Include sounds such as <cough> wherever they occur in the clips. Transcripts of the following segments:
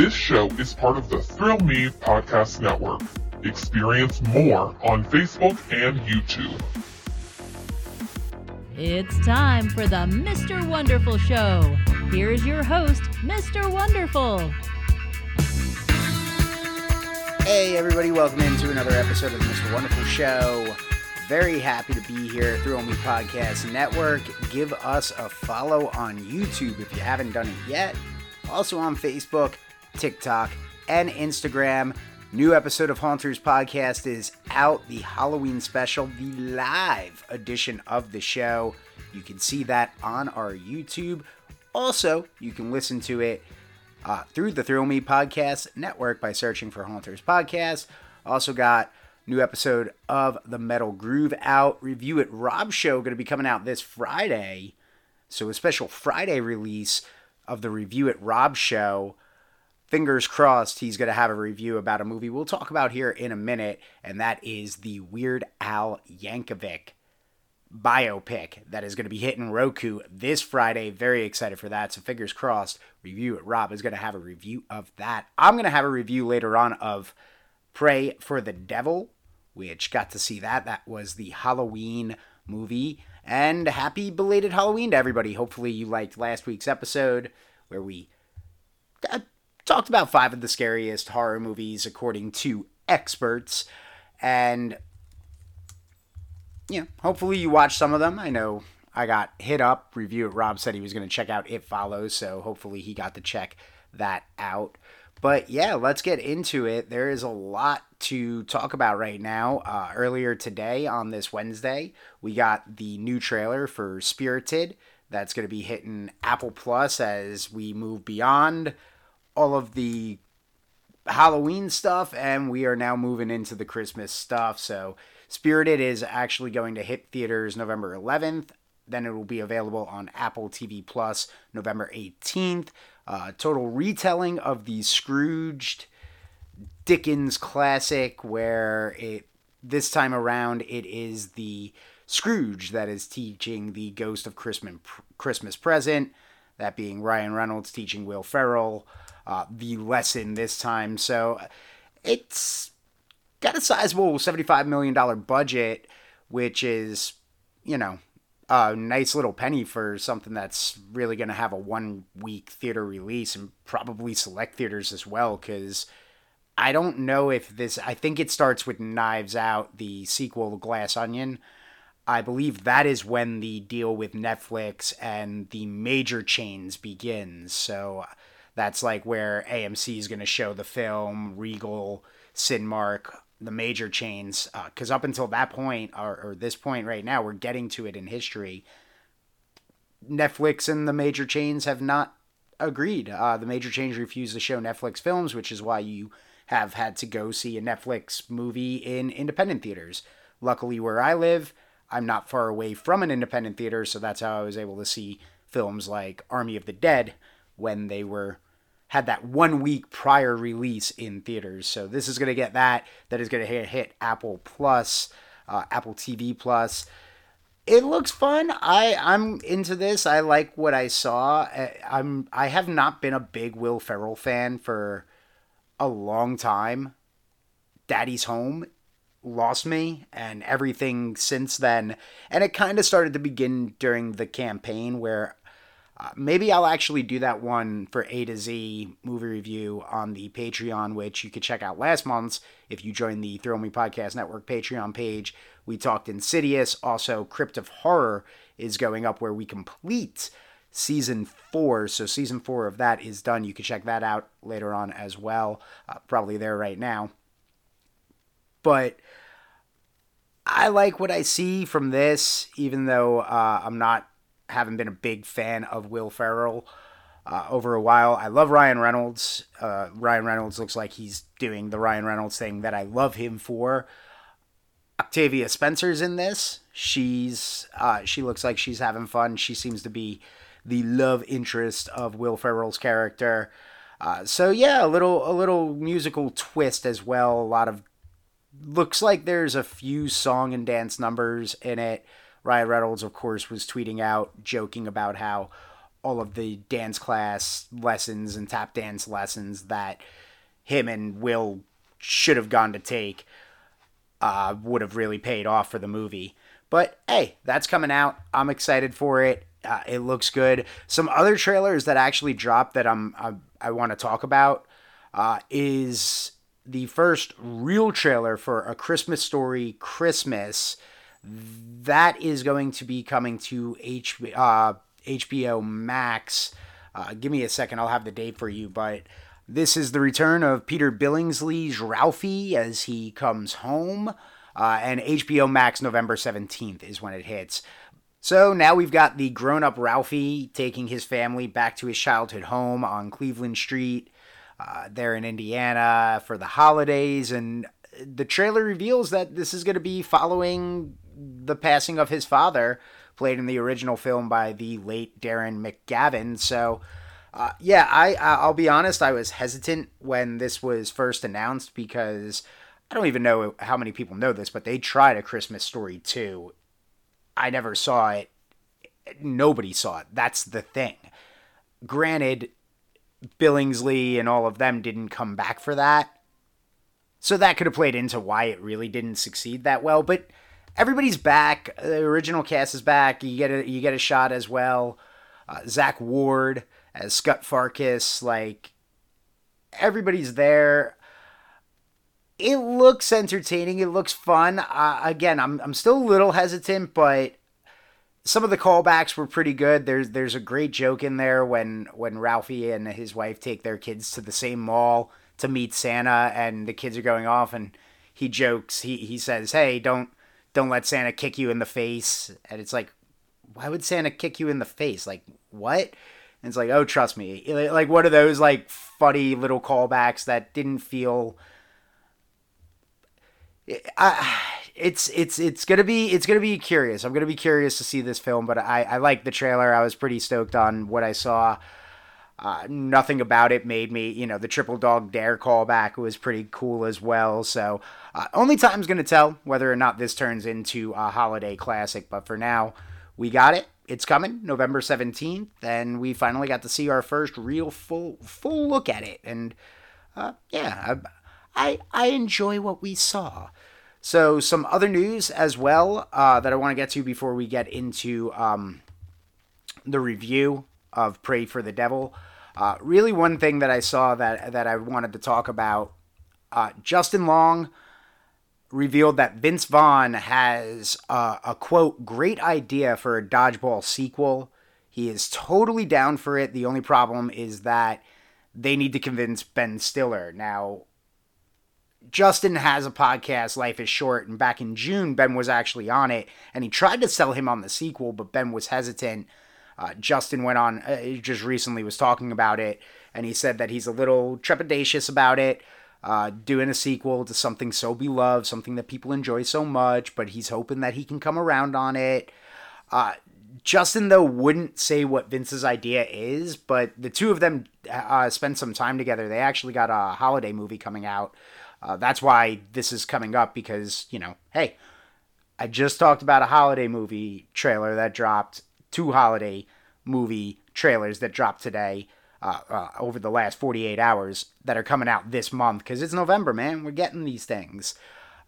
This show is part of the Thrill Me Podcast Network. Experience more on Facebook and YouTube. It's time for the Mr. Wonderful Show. Here's your host, Mr. Wonderful. Hey, everybody, welcome into another episode of the Mr. Wonderful Show. Very happy to be here, Thrill Me Podcast Network. Give us a follow on YouTube if you haven't done it yet. Also on Facebook, TikTok, and Instagram. New episode of Haunters Podcast is out, the Halloween special, the live edition of the show. You can see that on our YouTube. Also, you can listen to it uh, through the Thrill Me Podcast Network by searching for Haunters Podcast. Also got new episode of the Metal Groove out. Review it Rob Show going to be coming out this Friday. So a special Friday release of the Review It Rob Show. Fingers crossed he's going to have a review about a movie we'll talk about here in a minute, and that is the Weird Al Yankovic biopic that is going to be hitting Roku this Friday. Very excited for that. So fingers crossed. Review it. Rob is going to have a review of that. I'm going to have a review later on of Prey for the Devil, which got to see that. That was the Halloween movie. And happy belated Halloween to everybody. Hopefully you liked last week's episode where we talked about five of the scariest horror movies according to experts. And yeah, hopefully you watched some of them. I know I got hit up. Review it. Rob said he was going to check out It Follows, so hopefully he got to check that out. But yeah, let's get into it. There is a lot to talk about right now. Uh, earlier today, on this Wednesday, we got the new trailer for Spirited. That's going to be hitting Apple Plus as we move beyond all of the Halloween stuff, and we are now moving into the Christmas stuff. So Spirited is actually going to hit theaters November 11th. Then it will be available on Apple TV Plus November 18th. Uh, total retelling of the Scrooged Dickens classic, where it this time around it is the Scrooge that is teaching the Ghost of Christmas Christmas Present. That being Ryan Reynolds teaching Will Ferrell uh, the lesson this time. So it's got a sizable $75 million budget, which is, you know, a nice little penny for something that's really going to have a one week theater release and probably select theaters as well. Because I don't know if this, I think it starts with Knives Out, the sequel, Glass Onion. I believe that is when the deal with Netflix and the major chains begins. So that's like where AMC is going to show the film, Regal, Cinemark, the major chains because uh, up until that point or, or, this point right now we're getting to it in history. Netflix and the major chains have not agreed. Uh, the major chains refuse to show netflix films which is why you have had to go see a netflix movie in independent theaters. Luckily where i live i'm not far away from an independent theater so that's how i was able to see films like army of the dead when they were had that one week prior release in theaters. So this is going to get that. That is going to hit, Apple Plus, uh, Apple TV Plus. It looks fun. I I'm into this. I like what I saw. I'm I have not been a big Will Ferrell fan for a long time. Daddy's Home lost me and everything since then. And it kind of started to begin during the campaign where maybe I'll actually do that one for A to Z movie review on the Patreon, which you could check out last month's if you join the Thrill Me Podcast Network Patreon page. We talked Insidious. Also, Crypt of Horror is going up where we complete season four. So, season four of that is done. You can check that out later on as well. Uh, probably there right now. But I like what I see from this, even though uh, I'm not haven't been a big fan of Will Ferrell uh, over a while. I love Ryan Reynolds. Uh, Ryan Reynolds looks like he's doing the Ryan Reynolds thing that I love him for. Octavia Spencer's in this. She's uh, she looks like she's having fun. She seems to be the love interest of Will Ferrell's character. Uh, so yeah, a little a little musical twist as well. A lot of looks like there's a few song and dance numbers in it. Ryan Reynolds, of course, was tweeting out, joking about how all of the dance class lessons and tap dance lessons that him and Will should have gone to take uh, would have really paid off for the movie. But hey, that's coming out. I'm excited for it. Uh, it looks good. Some other trailers that actually dropped that I'm I, I want to talk about uh, is the first real trailer for A Christmas Story Christmas. That is going to be coming to H, uh, HBO Max. Uh, give me a second, I'll have the date for you. But this is the return of Peter Billingsley's Ralphie as he comes home. Uh, and HBO Max November 17th is when it hits. So now we've got the grown up Ralphie taking his family back to his childhood home on Cleveland Street uh, there in Indiana for the holidays. And the trailer reveals that this is going to be following the passing of his father, played in the original film by the late Darren McGavin. So, uh, yeah, I I'll be honest, I was hesitant when this was first announced because I don't even know how many people know this, but they tried a Christmas Story too. I never saw it. Nobody saw it. That's the thing. Granted, Billingsley and all of them didn't come back for that. So that could have played into why it really didn't succeed that well, but everybody's back. The original cast is back. You get a you get a shot as well. Uh, Zach Ward as Scut Farkus, like everybody's there. It looks entertaining. It looks fun. Uh, again, I'm I'm still a little hesitant, but some of the callbacks were pretty good. There's there's a great joke in there when when Ralphie and his wife take their kids to the same mall to meet Santa, and the kids are going off, and he jokes. He he says, "Hey, don't don't let Santa kick you in the face," and it's like, why would Santa kick you in the face? Like what? And it's like, oh, trust me, like one of those like funny little callbacks that didn't feel. I, it's it's it's gonna be it's gonna be curious. I'm gonna be curious to see this film, but I I like the trailer. I was pretty stoked on what I saw. Uh, nothing about it made me, you know, the triple dog dare callback was pretty cool as well. So uh, only time's gonna tell whether or not this turns into a holiday classic. But for now, we got it. It's coming November 17th, and we finally got to see our first real full full look at it. And uh, yeah, I, I I enjoy what we saw. So, some other news as well uh, that I want to get to before we get into um, the review of Prey for the Devil. Uh, really, one thing that I saw that that I wanted to talk about. Uh, Justin Long revealed that Vince Vaughn has a quote great idea for a dodgeball sequel. He is totally down for it. The only problem is that they need to convince Ben Stiller. Now, Justin has a podcast, Life is Short, and back in June, Ben was actually on it, and he tried to sell him on the sequel, but Ben was hesitant. Uh, Justin went on, uh, just recently was talking about it, and he said that he's a little trepidatious about it, uh, doing a sequel to something so beloved, something that people enjoy so much, but he's hoping that he can come around on it. Uh, Justin, though, wouldn't say what Vince's idea is, but the two of them uh, spent some time together. They actually got a holiday movie coming out uh, that's why this is coming up because, you know, hey, I just talked about a holiday movie trailer that dropped, two holiday movie trailers that dropped today uh, uh, over the last 48 hours that are coming out this month because it's November, man. We're getting these things.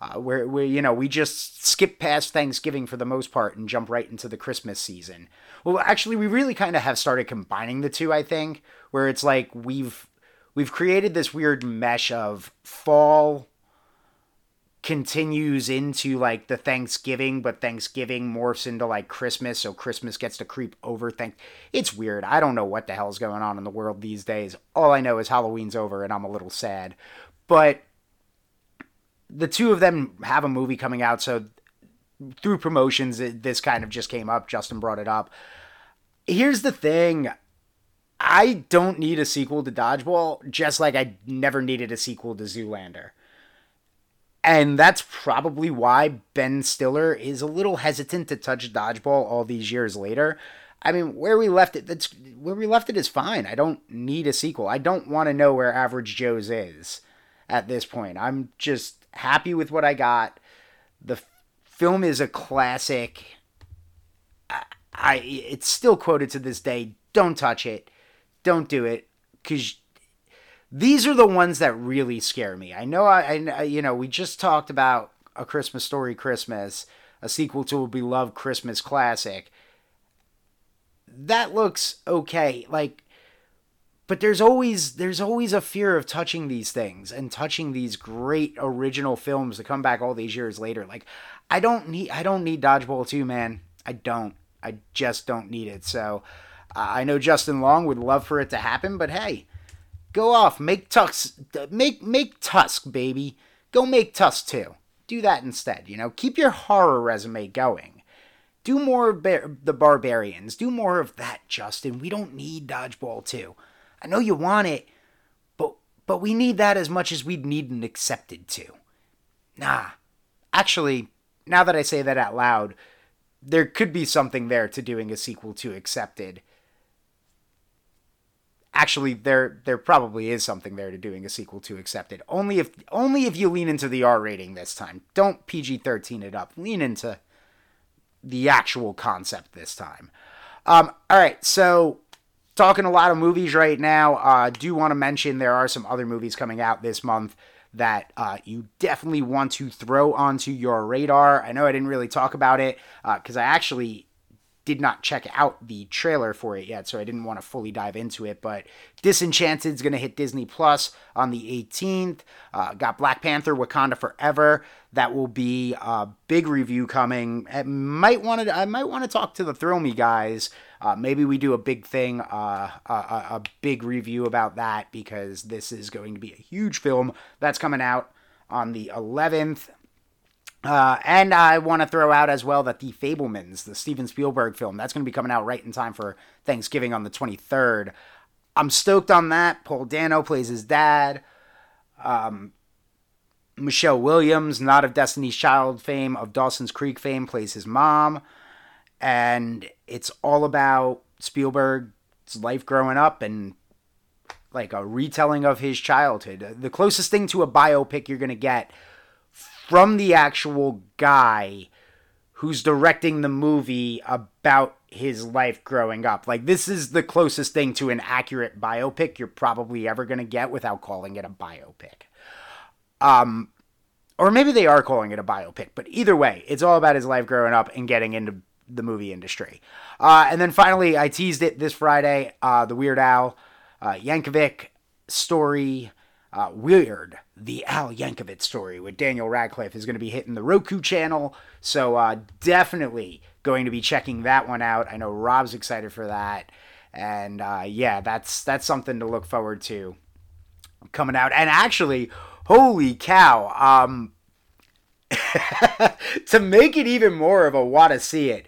Uh, we're, we you know, we just skip past Thanksgiving for the most part and jump right into the Christmas season. Well, actually, we really kind of have started combining the two, I think, where it's like we've we've created this weird mesh of fall continues into like the Thanksgiving, but Thanksgiving morphs into like Christmas, so Christmas gets to creep over. Thank it's weird. I don't know what the hell's going on in the world these days. All I know is Halloween's over and I'm a little sad. But the two of them have a movie coming out, so through promotions, this kind of just came up. Justin brought it up. Here's the thing I don't need a sequel to Dodgeball, just like I never needed a sequel to Zoolander. And that's probably why Ben Stiller is a little hesitant to touch Dodgeball all these years later. I mean, where we left it, that's where we left it is fine. I don't need a sequel. I don't want to know where Average Joe's is at this point. I'm just happy with what I got. The film is a classic. I, I it's still quoted to this day don't touch it. Don't do it because these are the ones that really scare me. I know I, I you know we just talked about a Christmas story Christmas, a sequel to a beloved Christmas classic. That looks okay. Like but there's always there's always a fear of touching these things and touching these great original films to come back all these years later. Like I don't need I don't need Dodgeball 2, man. I don't. I just don't need it. So I know Justin Long would love for it to happen, but hey, go off, make Tusk, make make Tusk, baby. Go make Tusk too. Do that instead. You know, keep your horror resume going. Do more of bar- the Barbarians. Do more of that, Justin. We don't need Dodgeball 2. I know you want it, but but we need that as much as we'd need an accepted to. Nah. Actually, now that I say that out loud, there could be something there to doing a sequel to accepted. Actually, there there probably is something there to doing a sequel to accepted. Only if only if you lean into the R rating this time. Don't PG-13 it up. Lean into the actual concept this time. Um, all right, so talking a lot of movies right now. Uh, do want to mention there are some other movies coming out this month that uh, you definitely want to throw onto your radar. I know I didn't really talk about it because uh, I actually did not check out the trailer for it yet, so I didn't want to fully dive into it. But Disenchanted is going to hit Disney Plus on the 18th. Uh, got Black Panther: Wakanda Forever. That will be a big review coming. I might want to. I might want to talk to the Thrill Me guys. Uh, maybe we do a big thing, uh, a, a big review about that because this is going to be a huge film that's coming out on the 11th. Uh, and I want to throw out as well that the Fabelmans, the Steven Spielberg film, that's going to be coming out right in time for Thanksgiving on the 23rd. I'm stoked on that. Paul Dano plays his dad. Um, Michelle Williams, not of Destiny's Child fame, of Dawson's Creek fame, plays his mom. And it's all about Spielberg's life growing up and like a retelling of his childhood. The closest thing to a biopic you're going to get from the actual guy who's directing the movie about his life growing up. Like this is the closest thing to an accurate biopic you're probably ever going to get without calling it a biopic. Um or maybe they are calling it a biopic, but either way, it's all about his life growing up and getting into the movie industry. Uh, and then finally, I teased it this Friday, uh, the Weird Al uh, Yankovic story uh, Weird, the Al Yankovic story with Daniel Radcliffe is going to be hitting the Roku channel. So uh, definitely going to be checking that one out. I know Rob's excited for that. And uh, yeah, that's that's something to look forward to coming out. And actually, holy cow! Um, <laughs> to make it even more of a want to see it,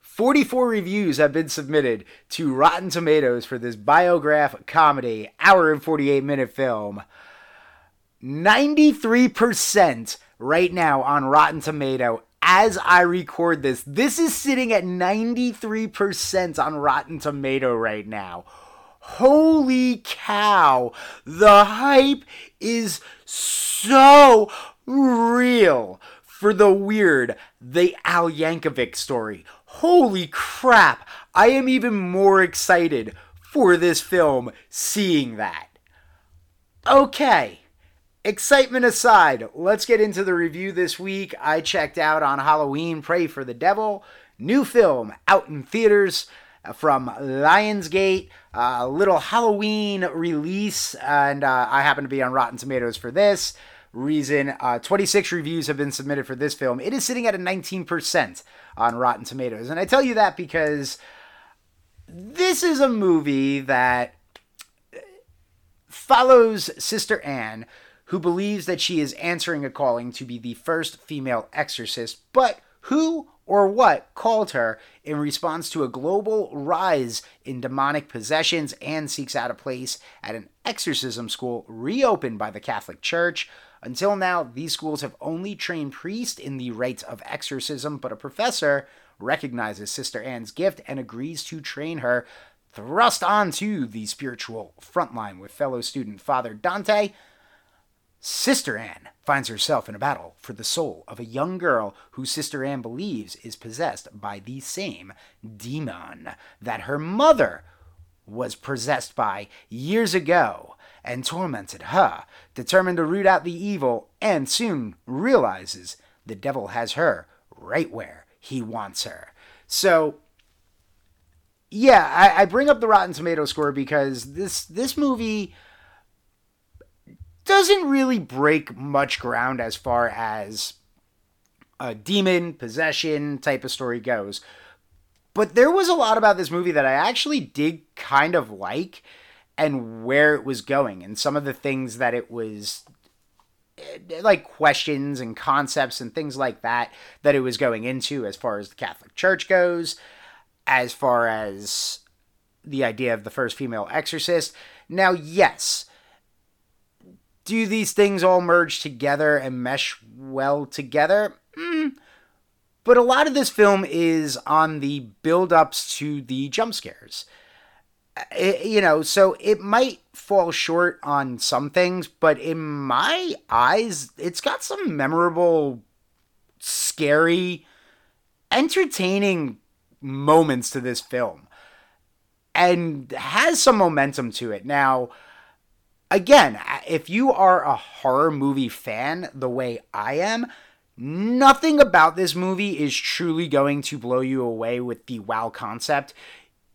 44 reviews have been submitted to Rotten Tomatoes for this biograph comedy, hour and 48 minute film. 93% right now on Rotten Tomato as I record this. This is sitting at 93% on Rotten Tomato right now. Holy cow. The hype is so real for the weird, the Al Yankovic story. Holy crap. I am even more excited for this film seeing that. Okay excitement aside, let's get into the review this week. I checked out on Halloween Prey for the Devil, new film out in theaters from Lionsgate, a little Halloween release, and uh, I happen to be on Rotten Tomatoes for this reason. Uh, 26 reviews have been submitted for this film. It is sitting at a 19% on Rotten Tomatoes, and I tell you that because this is a movie that follows Sister Anne who believes that she is answering a calling to be the first female exorcist, but who or what called her in response to a global rise in demonic possessions and seeks out a place at an exorcism school reopened by the Catholic Church. Until now, these schools have only trained priests in the rites of exorcism, but a professor recognizes Sister Anne's gift and agrees to train her. Thrust onto the spiritual frontline with fellow student Father Dante, Sister Anne finds herself in a battle for the soul of a young girl who Sister Anne believes is possessed by the same demon that her mother was possessed by years ago and tormented her, determined to root out the evil, and soon realizes the devil has her right where he wants her. So, yeah, I, I bring up the Rotten Tomato score because this this movie doesn't really break much ground as far as a demon possession type of story goes. But there was a lot about this movie that I actually did kind of like and where it was going and some of the things that it was eh, like questions and concepts and things like that that it was going into as far as the Catholic Church goes, as far as the idea of the first female exorcist. Now, yes, do these things all merge together and mesh well together? Mm. But a lot of this film is on the build ups to the jump scares. It, you know, so it might fall short on some things, but in my eyes, it's got some memorable, scary, entertaining moments to this film and has some momentum to it. Now, again, if you are a horror movie fan the way I am, nothing about this movie is truly going to blow you away with the wow concept.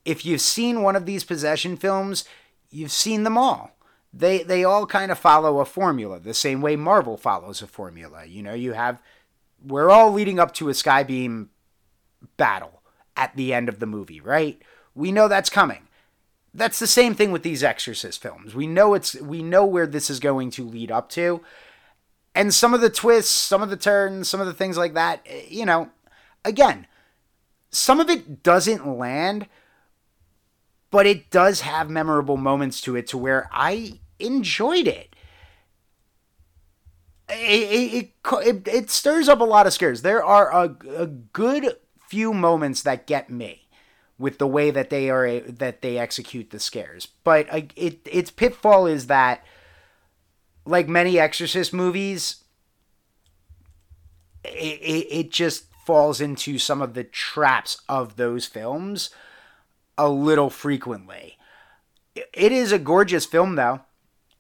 If you've seen one of these possession films, you've seen them all. They they all kind of follow a formula, the same way Marvel follows a formula. You know, you have we're all leading up to a skybeam battle at the end of the movie, right? We know that's coming. That's the same thing with these Exorcist films. We know it's we know where this is going to lead up to. And some of the twists, some of the turns, some of the things like that, eh, you know, again, some of it doesn't land, but it does have memorable moments to it to where I enjoyed it. It, it, it, it stirs up a lot of scares. There are a, a good few moments that get me with the way that they are that they execute the scares. But it its pitfall is that like many Exorcist movies, it, it, it just falls into some of the traps of those films a little frequently. It is a gorgeous film though.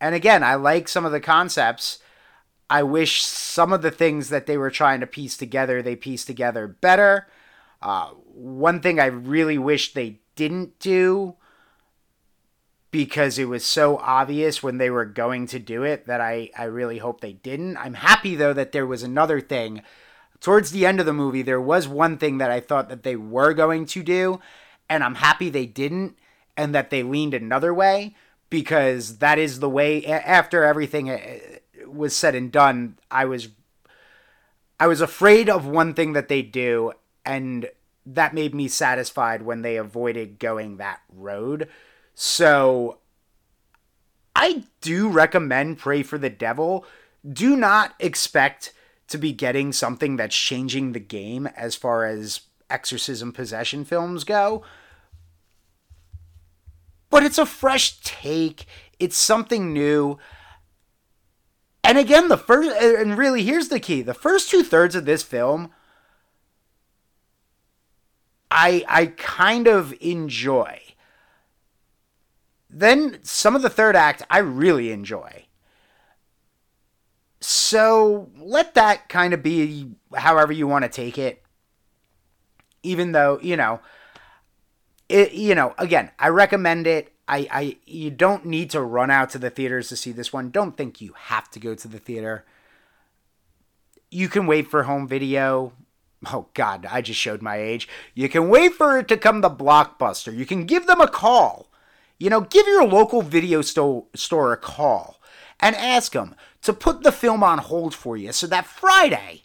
And again, I like some of the concepts. I wish some of the things that they were trying to piece together, they pieced together better. Uh, one thing I really wish they didn't do because it was so obvious when they were going to do it that I, I really hope they didn't. I'm happy though that there was another thing. Towards the end of the movie, there was one thing that I thought that they were going to do, and I'm happy they didn't and that they leaned another way because that is the way after everything uh, was said and done, I was I was afraid of one thing that they do and that made me satisfied when they avoided going that road. So I do recommend Prey for the Devil. Do not expect to be getting something that's changing the game as far as exorcism possession films go. But it's a fresh take. It's something new. And again, the first, and really, here's the key the first two thirds of this film I I kind of enjoy. Then some of the third act I really enjoy. So let that kind of be however you want to take it. Even though, you know, it you know, again, I recommend it. I, I you don't need to run out to the theaters to see this one. Don't think you have to go to the theater. You can wait for home video oh god i just showed my age. You can wait for it to come the blockbuster. You can give them a call. You know give your local video sto- store a call and ask them to put the film on hold for you so that friday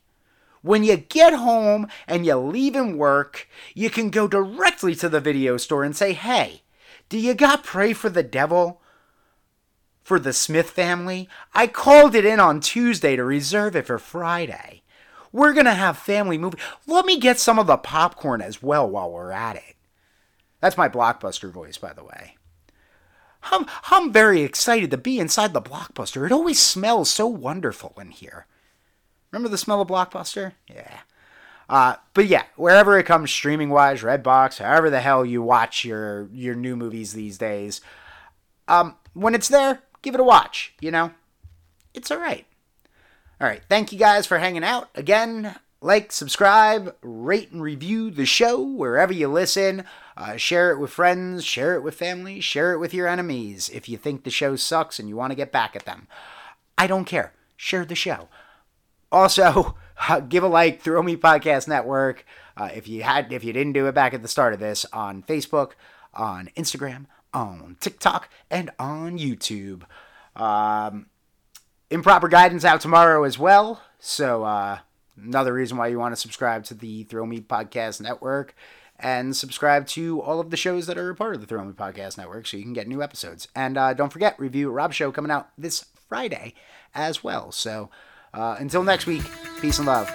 when you get home and you leave in work you can go directly to the video store and say hey do you got prey for the devil for the smith family? I called it in on tuesday to reserve it for friday we're going to have family movie. Let me get some of the popcorn as well while we're at it. That's my blockbuster voice, by the way. I'm, I'm very excited to be inside the blockbuster. It always smells so wonderful in here. Remember the smell of blockbuster? Yeah. Uh, but yeah, wherever it comes streaming wise, Redbox, however the hell you watch your your new movies these days, um, when it's there, give it a watch. You know, it's all right. All right, thank you guys for hanging out again. Like, subscribe, rate, and review the show wherever you listen. Uh, share it with friends, share it with family, share it with your enemies if you think the show sucks and you want to get back at them. I don't care. Share the show. Also, <laughs> uh, give a like, Thrill Me Podcast Network. Uh, if you had, if you didn't do it back at the start of this, on Facebook, on Instagram, on TikTok, and on YouTube. Um, improper guidance out tomorrow as well. So uh, another reason why you want to subscribe to the Thrill Me Podcast Network and subscribe to all of the shows that are a part of the Thrill Me Podcast Network so you can get new episodes. And uh, don't forget, review Rob Show coming out this Friday as well. So uh, until next week, peace and love.